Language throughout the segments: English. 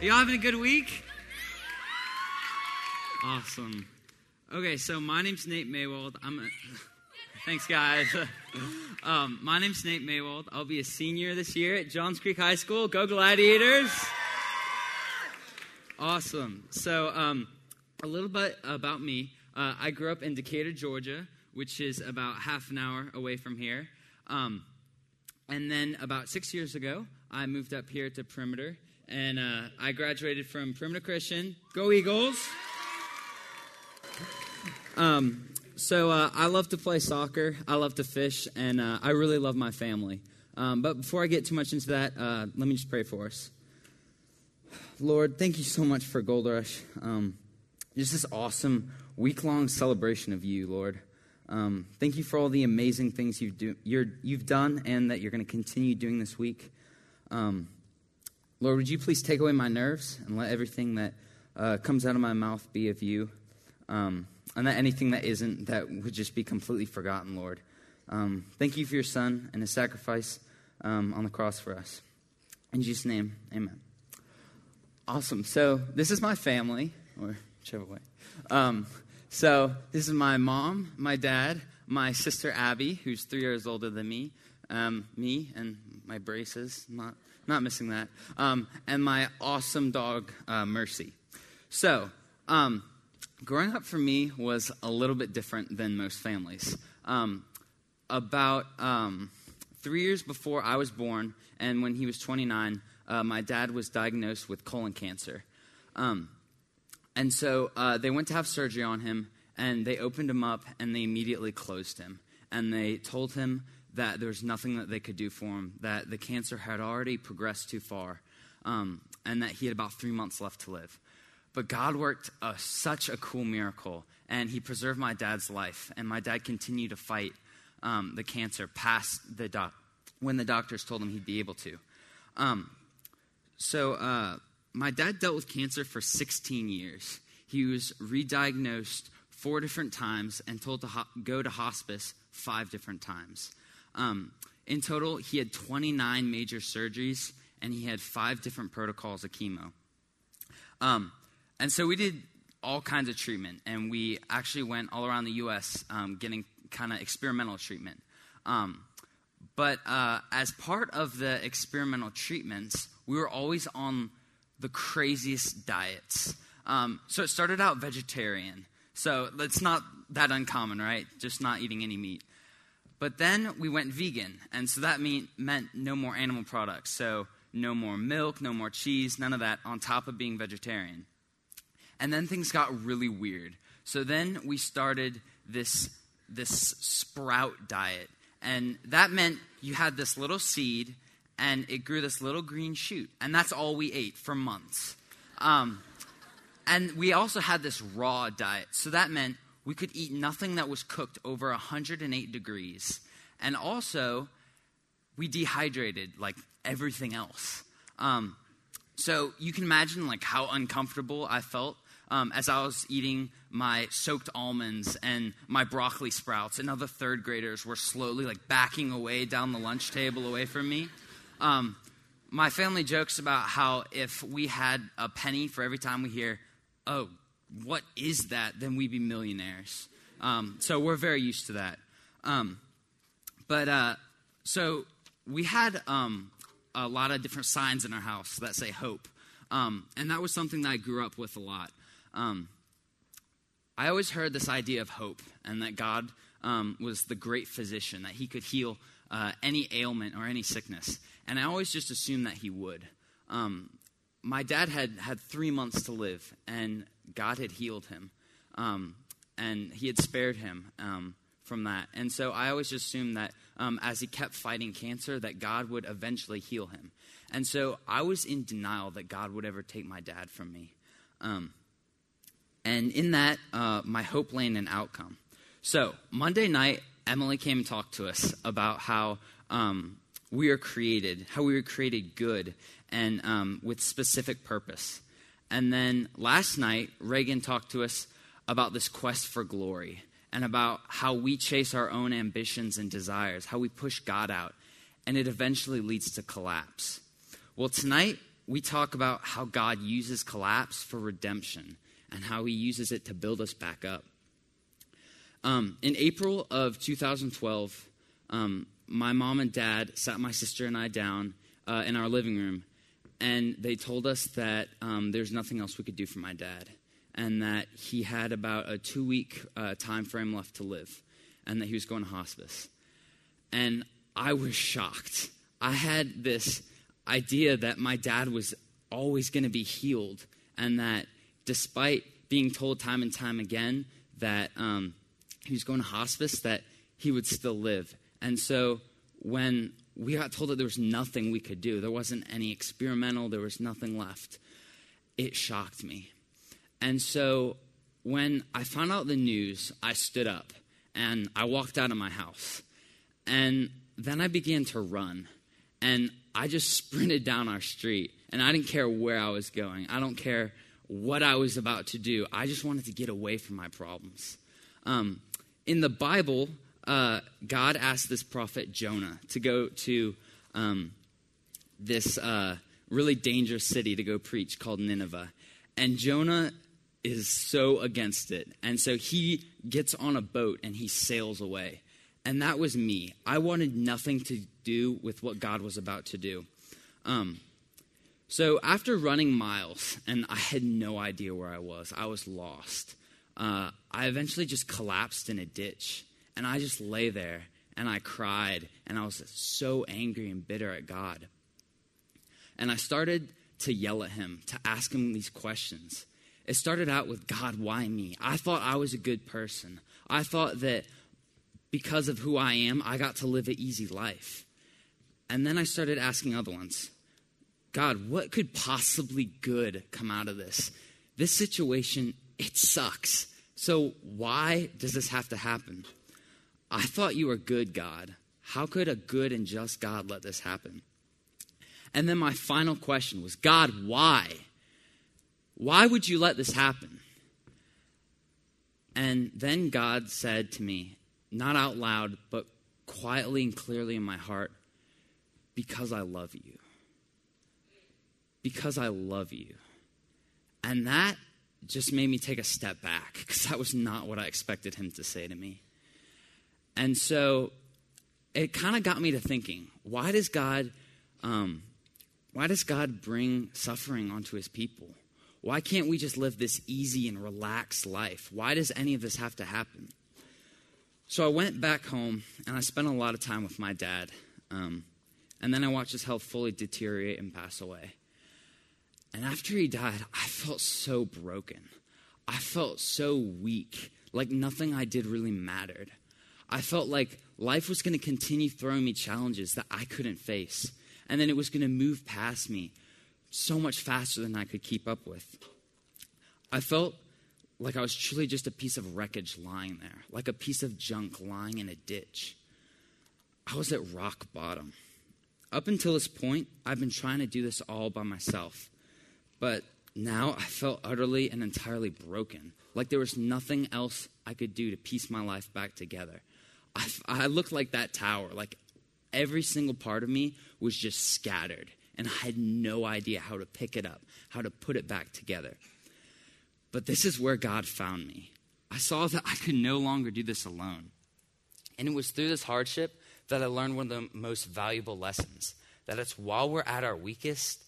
Are y'all having a good week? Awesome. Okay, so my name's Nate Maiwald. I'm a, thanks, guys. Um, my name's Nate Maiwald. I'll be a senior this year at Johns Creek High School. Go Gladiators! Awesome. So, um, a little bit about me. Uh, I grew up in Decatur, Georgia, which is about half an hour away from here. Um, and then about six years ago, I moved up here to Perimeter, and uh, I graduated from Perimeter Christian. Go Eagles! Um, so uh, I love to play soccer. I love to fish, and uh, I really love my family. Um, but before I get too much into that, uh, let me just pray for us. Lord, thank you so much for Gold Rush. Um, just this awesome week long celebration of you, Lord. Um, thank you for all the amazing things you've, do, you've done and that you're going to continue doing this week. Um, Lord, would you please take away my nerves and let everything that uh, comes out of my mouth be of you? Um, and that anything that isn't, that would just be completely forgotten, Lord. Um, thank you for your Son and his sacrifice um, on the cross for us. In Jesus' name, amen. Awesome. So, this is my family, or whichever way. Um, so, this is my mom, my dad, my sister Abby, who's three years older than me, um, me, and my braces, not, not missing that, um, and my awesome dog, uh, Mercy. So, um, growing up for me was a little bit different than most families. Um, about um, three years before I was born, and when he was 29, uh, my dad was diagnosed with colon cancer. Um, and so uh, they went to have surgery on him, and they opened him up, and they immediately closed him. And they told him that there was nothing that they could do for him, that the cancer had already progressed too far, um, and that he had about three months left to live. But God worked a, such a cool miracle, and He preserved my dad's life. And my dad continued to fight um, the cancer past the doc- when the doctors told him he'd be able to. Um, so, uh, my dad dealt with cancer for 16 years. He was re-diagnosed four different times and told to ho- go to hospice five different times. Um, in total, he had 29 major surgeries and he had five different protocols of chemo. Um, and so we did all kinds of treatment, and we actually went all around the U.S. Um, getting kind of experimental treatment. Um, but uh, as part of the experimental treatments, we were always on the craziest diets. Um, so it started out vegetarian. So it's not that uncommon, right? Just not eating any meat. But then we went vegan, and so that mean, meant no more animal products. So no more milk, no more cheese, none of that on top of being vegetarian. And then things got really weird. So then we started this, this sprout diet. And that meant you had this little seed and it grew this little green shoot. And that's all we ate for months. Um, and we also had this raw diet. So that meant we could eat nothing that was cooked over 108 degrees. And also, we dehydrated like everything else. Um, so you can imagine like how uncomfortable I felt um, as I was eating my soaked almonds and my broccoli sprouts, and other third graders were slowly like backing away down the lunch table away from me. Um, my family jokes about how if we had a penny for every time we hear, oh, what is that, then we'd be millionaires. Um, so we're very used to that. Um, but uh, so we had um, a lot of different signs in our house that say hope. Um, and that was something that I grew up with a lot. Um, I always heard this idea of hope and that God um, was the great physician, that he could heal uh, any ailment or any sickness. And I always just assumed that he would. My dad had had three months to live, and God had healed him. Um, and he had spared him um, from that. And so I always just assumed that um, as he kept fighting cancer, that God would eventually heal him. And so I was in denial that God would ever take my dad from me. Um, and in that, uh, my hope lay in an outcome. So, Monday night, Emily came and talked to us about how um, we are created, how we were created good and um, with specific purpose. And then last night, Reagan talked to us about this quest for glory and about how we chase our own ambitions and desires, how we push God out, and it eventually leads to collapse. Well, tonight, we talk about how God uses collapse for redemption and how he uses it to build us back up. Um, in April of 2012, um, my mom and dad sat my sister and I down uh, in our living room, and they told us that um, there's nothing else we could do for my dad, and that he had about a two week uh, time frame left to live, and that he was going to hospice. And I was shocked. I had this idea that my dad was always going to be healed, and that despite being told time and time again that um, he was going to hospice, that he would still live. And so when we got told that there was nothing we could do, there wasn't any experimental, there was nothing left, it shocked me. And so when I found out the news, I stood up and I walked out of my house. And then I began to run. And I just sprinted down our street. And I didn't care where I was going, I don't care what I was about to do. I just wanted to get away from my problems. Um, in the Bible, uh, God asked this prophet Jonah to go to um, this uh, really dangerous city to go preach called Nineveh. And Jonah is so against it. And so he gets on a boat and he sails away. And that was me. I wanted nothing to do with what God was about to do. Um, so after running miles, and I had no idea where I was, I was lost. Uh, I eventually just collapsed in a ditch. And I just lay there and I cried and I was so angry and bitter at God. And I started to yell at him, to ask him these questions. It started out with, God, why me? I thought I was a good person. I thought that because of who I am, I got to live an easy life. And then I started asking other ones, God, what could possibly good come out of this? This situation, it sucks. So why does this have to happen? I thought you were good, God. How could a good and just God let this happen? And then my final question was God, why? Why would you let this happen? And then God said to me, not out loud, but quietly and clearly in my heart, because I love you. Because I love you. And that just made me take a step back because that was not what I expected him to say to me. And so it kind of got me to thinking why does God. Um, why does God bring suffering onto his people? Why can't we just live this easy and relaxed life? Why does any of this have to happen? So I went back home and I spent a lot of time with my dad. Um, and then I watched his health fully deteriorate and pass away. And after he died, I felt so broken. I felt so weak, like nothing I did really mattered. I felt like life was going to continue throwing me challenges that I couldn't face. And then it was going to move past me so much faster than I could keep up with. I felt like I was truly just a piece of wreckage lying there, like a piece of junk lying in a ditch. I was at rock bottom. Up until this point, I've been trying to do this all by myself. But now I felt utterly and entirely broken, like there was nothing else I could do to piece my life back together. I, I looked like that tower. Like every single part of me was just scattered, and I had no idea how to pick it up, how to put it back together. But this is where God found me. I saw that I could no longer do this alone. And it was through this hardship that I learned one of the most valuable lessons that it's while we're at our weakest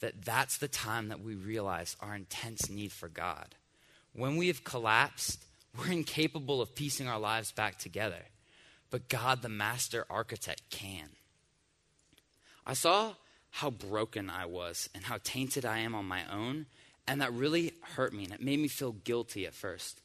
that that's the time that we realize our intense need for God. When we have collapsed, we're incapable of piecing our lives back together but God, the master architect, can. I saw how broken I was and how tainted I am on my own, and that really hurt me, and it made me feel guilty at first.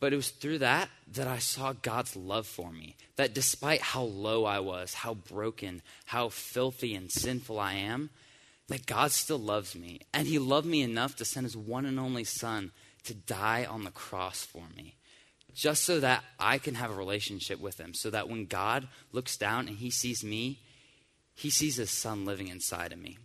But it was through that that I saw God's love for me. That despite how low I was, how broken, how filthy and sinful I am, that God still loves me. And He loved me enough to send His one and only Son to die on the cross for me just so that I can have a relationship with him, so that when God looks down and he sees me, he sees his son living inside of me.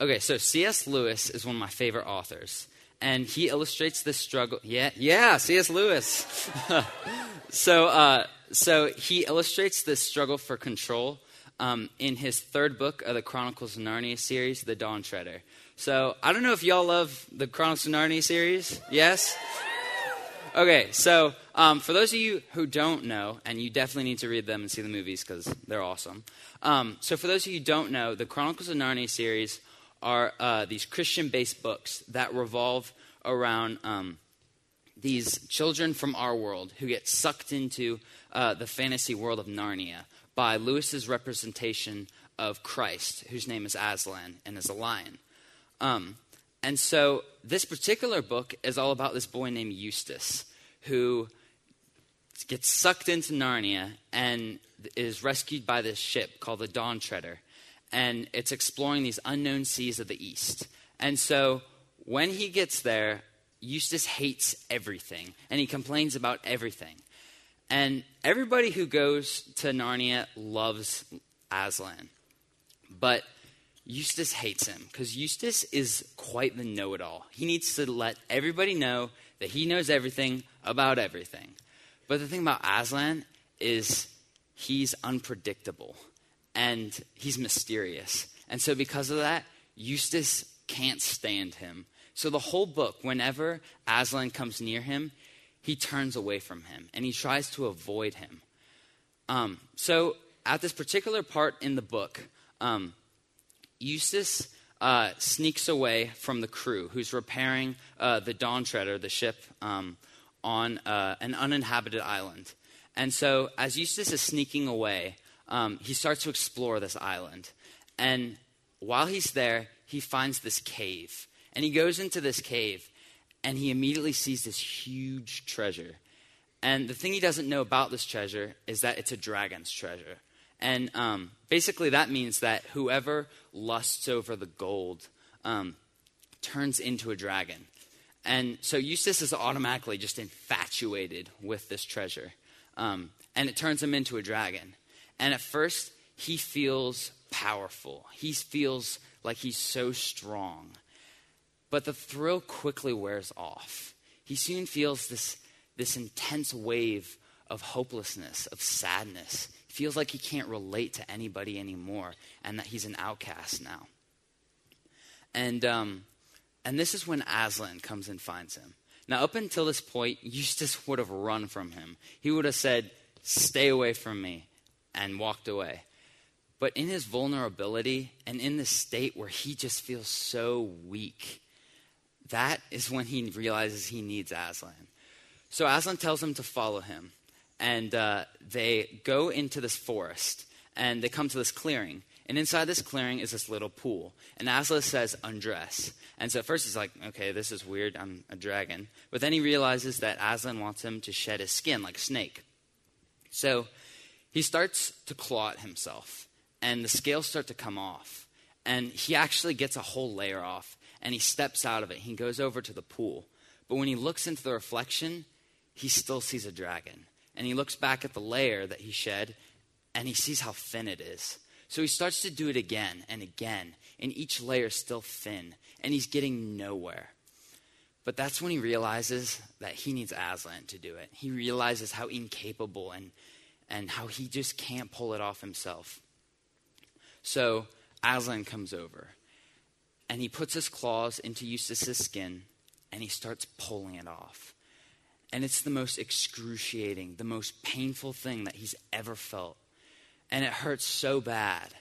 Okay, so C.S. Lewis is one of my favorite authors, and he illustrates this struggle. Yeah, yeah, C.S. Lewis. so, uh, so he illustrates this struggle for control um, in his third book of the Chronicles of Narnia series, The Dawn Treader. So I don't know if y'all love the Chronicles of Narnia series. Yes? Okay, so um, for those of you who don't know, and you definitely need to read them and see the movies because they're awesome. Um, so for those of you who don't know, the Chronicles of Narnia series are uh, these Christian-based books that revolve around um, these children from our world who get sucked into uh, the fantasy world of Narnia by Lewis's representation of Christ, whose name is Aslan and is a lion. Um, and so this particular book is all about this boy named Eustace who gets sucked into Narnia and is rescued by this ship called the Dawn Treader. And it's exploring these unknown seas of the East. And so when he gets there, Eustace hates everything and he complains about everything. And everybody who goes to Narnia loves Aslan. But Eustace hates him because Eustace is quite the know it all. He needs to let everybody know that he knows everything about everything. But the thing about Aslan is he's unpredictable and he's mysterious. And so, because of that, Eustace can't stand him. So, the whole book, whenever Aslan comes near him, he turns away from him and he tries to avoid him. Um, so, at this particular part in the book, um, Eustace uh, sneaks away from the crew who's repairing uh, the Dawn Treader, the ship, um, on uh, an uninhabited island. And so, as Eustace is sneaking away, um, he starts to explore this island. And while he's there, he finds this cave. And he goes into this cave, and he immediately sees this huge treasure. And the thing he doesn't know about this treasure is that it's a dragon's treasure. And um, basically, that means that whoever lusts over the gold um, turns into a dragon. And so Eustace is automatically just infatuated with this treasure. Um, and it turns him into a dragon. And at first, he feels powerful. He feels like he's so strong. But the thrill quickly wears off. He soon feels this, this intense wave of hopelessness, of sadness feels like he can't relate to anybody anymore and that he's an outcast now. And, um, and this is when Aslan comes and finds him. Now, up until this point, Eustace would have run from him. He would have said, Stay away from me, and walked away. But in his vulnerability and in the state where he just feels so weak, that is when he realizes he needs Aslan. So Aslan tells him to follow him and uh, they go into this forest and they come to this clearing. And inside this clearing is this little pool. And Aslan says, undress. And so at first he's like, okay, this is weird. I'm a dragon. But then he realizes that Aslan wants him to shed his skin like a snake. So he starts to claw at himself. And the scales start to come off. And he actually gets a whole layer off. And he steps out of it. He goes over to the pool. But when he looks into the reflection, he still sees a dragon and he looks back at the layer that he shed and he sees how thin it is. So he starts to do it again and again, and each layer is still thin, and he's getting nowhere. But that's when he realizes that he needs Aslan to do it. He realizes how incapable and, and how he just can't pull it off himself. So Aslan comes over, and he puts his claws into Eustace's skin, and he starts pulling it off. And it's the most excruciating, the most painful thing that he's ever felt. And it hurts so bad.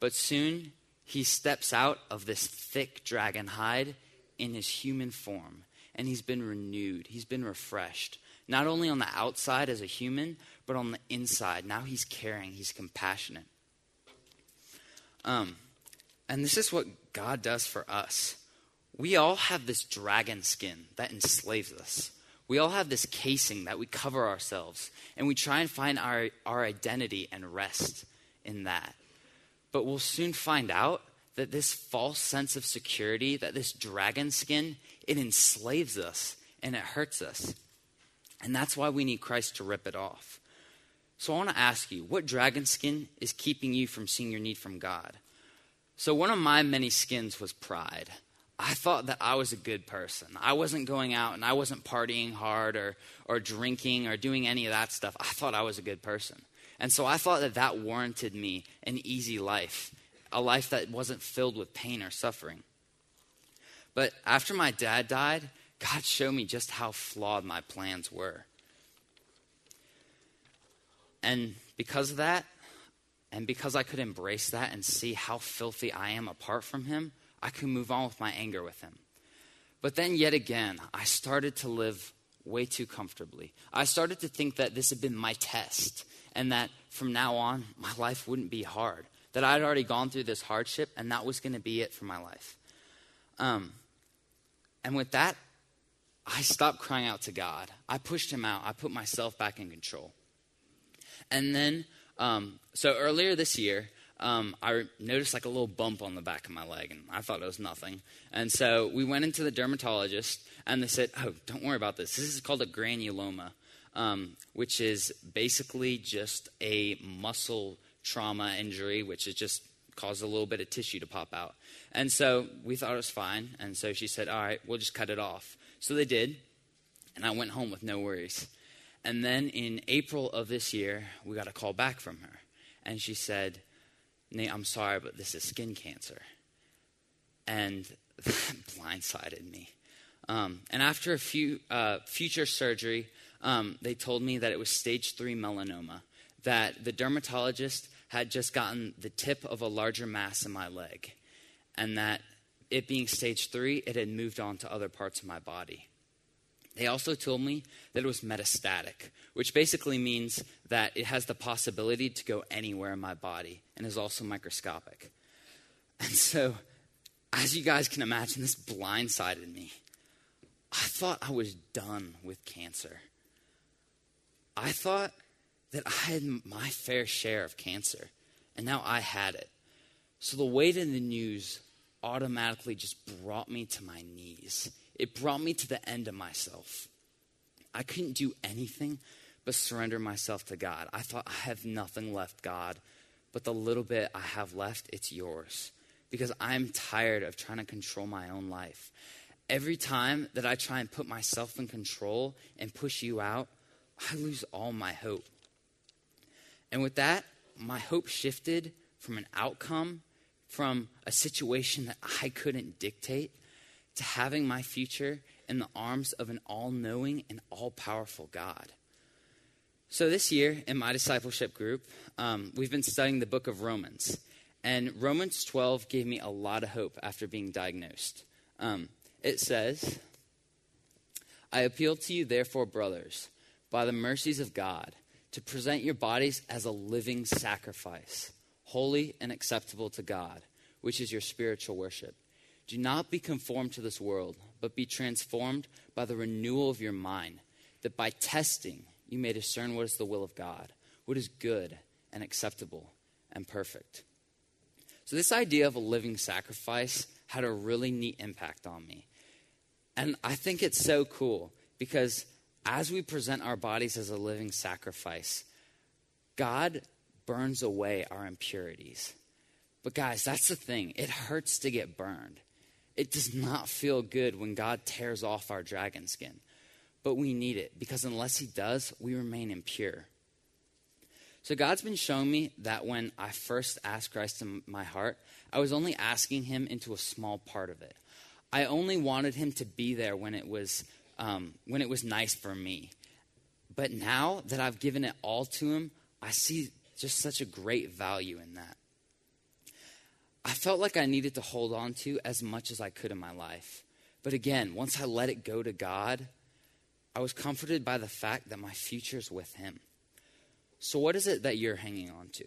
But soon he steps out of this thick dragon hide in his human form. And he's been renewed, he's been refreshed. Not only on the outside as a human, but on the inside. Now he's caring, he's compassionate. Um, and this is what God does for us. We all have this dragon skin that enslaves us. We all have this casing that we cover ourselves, and we try and find our, our identity and rest in that. But we'll soon find out that this false sense of security, that this dragon skin, it enslaves us and it hurts us. And that's why we need Christ to rip it off. So I want to ask you, what dragon skin is keeping you from seeing your need from God? So one of my many skins was pride. I thought that I was a good person. I wasn't going out and I wasn't partying hard or, or drinking or doing any of that stuff. I thought I was a good person. And so I thought that that warranted me an easy life, a life that wasn't filled with pain or suffering. But after my dad died, God showed me just how flawed my plans were. And because of that, and because I could embrace that and see how filthy I am apart from Him, I could move on with my anger with Him. But then, yet again, I started to live way too comfortably. I started to think that this had been my test and that from now on, my life wouldn't be hard. That I'd already gone through this hardship and that was going to be it for my life. Um, and with that, I stopped crying out to God. I pushed Him out. I put myself back in control. And then, um, so earlier this year, um, I noticed like a little bump on the back of my leg, and I thought it was nothing. And so we went into the dermatologist, and they said, "Oh, don't worry about this. This is called a granuloma, um, which is basically just a muscle trauma injury, which is just caused a little bit of tissue to pop out." And so we thought it was fine, and so she said, "All right, we'll just cut it off." So they did, and I went home with no worries. And then in April of this year, we got a call back from her, and she said Nate, I'm sorry, but this is skin cancer. And that blindsided me. Um, and after a few uh, future surgery, um, they told me that it was stage three melanoma, that the dermatologist had just gotten the tip of a larger mass in my leg, and that it being stage three, it had moved on to other parts of my body. They also told me that it was metastatic, which basically means that it has the possibility to go anywhere in my body and is also microscopic. And so, as you guys can imagine, this blindsided me. I thought I was done with cancer. I thought that I had my fair share of cancer, and now I had it. So the weight of the news automatically just brought me to my knees. It brought me to the end of myself. I couldn't do anything but surrender myself to God. I thought, I have nothing left, God, but the little bit I have left, it's yours. Because I'm tired of trying to control my own life. Every time that I try and put myself in control and push you out, I lose all my hope. And with that, my hope shifted from an outcome, from a situation that I couldn't dictate, to having my future in the arms of an all knowing and all powerful God. So, this year in my discipleship group, um, we've been studying the book of Romans. And Romans 12 gave me a lot of hope after being diagnosed. Um, it says, I appeal to you, therefore, brothers, by the mercies of God, to present your bodies as a living sacrifice, holy and acceptable to God, which is your spiritual worship. Do not be conformed to this world, but be transformed by the renewal of your mind, that by testing you may discern what is the will of God, what is good and acceptable and perfect. So, this idea of a living sacrifice had a really neat impact on me. And I think it's so cool because as we present our bodies as a living sacrifice, God burns away our impurities. But, guys, that's the thing. It hurts to get burned. It does not feel good when God tears off our dragon skin, but we need it because unless He does, we remain impure. So, God's been showing me that when I first asked Christ in my heart, I was only asking Him into a small part of it. I only wanted Him to be there when it was, um, when it was nice for me. But now that I've given it all to Him, I see just such a great value in that. I felt like I needed to hold on to as much as I could in my life. But again, once I let it go to God, I was comforted by the fact that my future is with Him. So, what is it that you're hanging on to?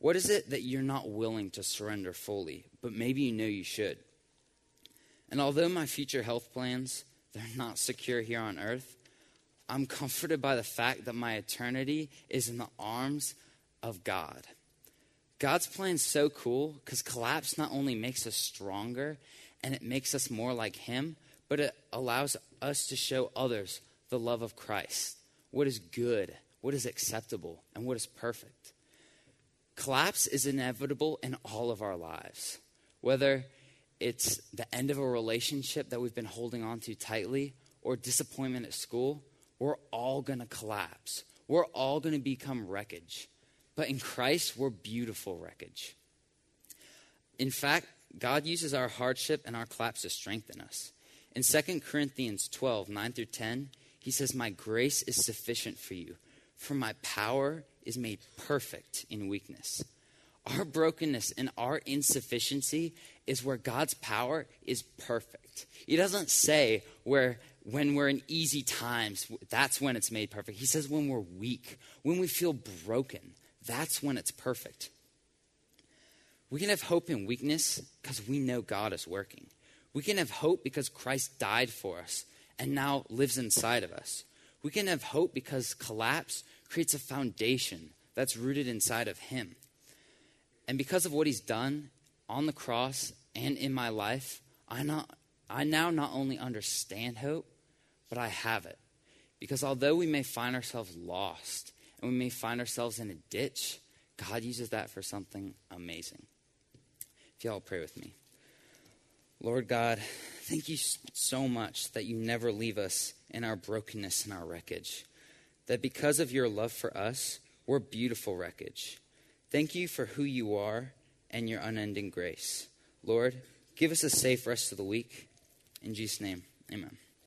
What is it that you're not willing to surrender fully, but maybe you know you should? And although my future health plans, they're not secure here on earth, I'm comforted by the fact that my eternity is in the arms of God. God's plan is so cool because collapse not only makes us stronger and it makes us more like Him, but it allows us to show others the love of Christ, what is good, what is acceptable, and what is perfect. Collapse is inevitable in all of our lives, whether it's the end of a relationship that we've been holding on to tightly or disappointment at school, we're all going to collapse. We're all going to become wreckage. But in Christ, we're beautiful wreckage. In fact, God uses our hardship and our collapse to strengthen us. In 2 Corinthians 12, 9 through 10, he says, My grace is sufficient for you, for my power is made perfect in weakness. Our brokenness and our insufficiency is where God's power is perfect. He doesn't say where when we're in easy times, that's when it's made perfect. He says when we're weak, when we feel broken, that's when it's perfect. We can have hope in weakness because we know God is working. We can have hope because Christ died for us and now lives inside of us. We can have hope because collapse creates a foundation that's rooted inside of Him. And because of what He's done on the cross and in my life, I, not, I now not only understand hope, but I have it. Because although we may find ourselves lost and we may find ourselves in a ditch, God uses that for something amazing. If y'all pray with me. Lord God, thank you so much that you never leave us in our brokenness and our wreckage. That because of your love for us, we're beautiful wreckage. Thank you for who you are and your unending grace. Lord, give us a safe rest of the week. In Jesus' name, amen.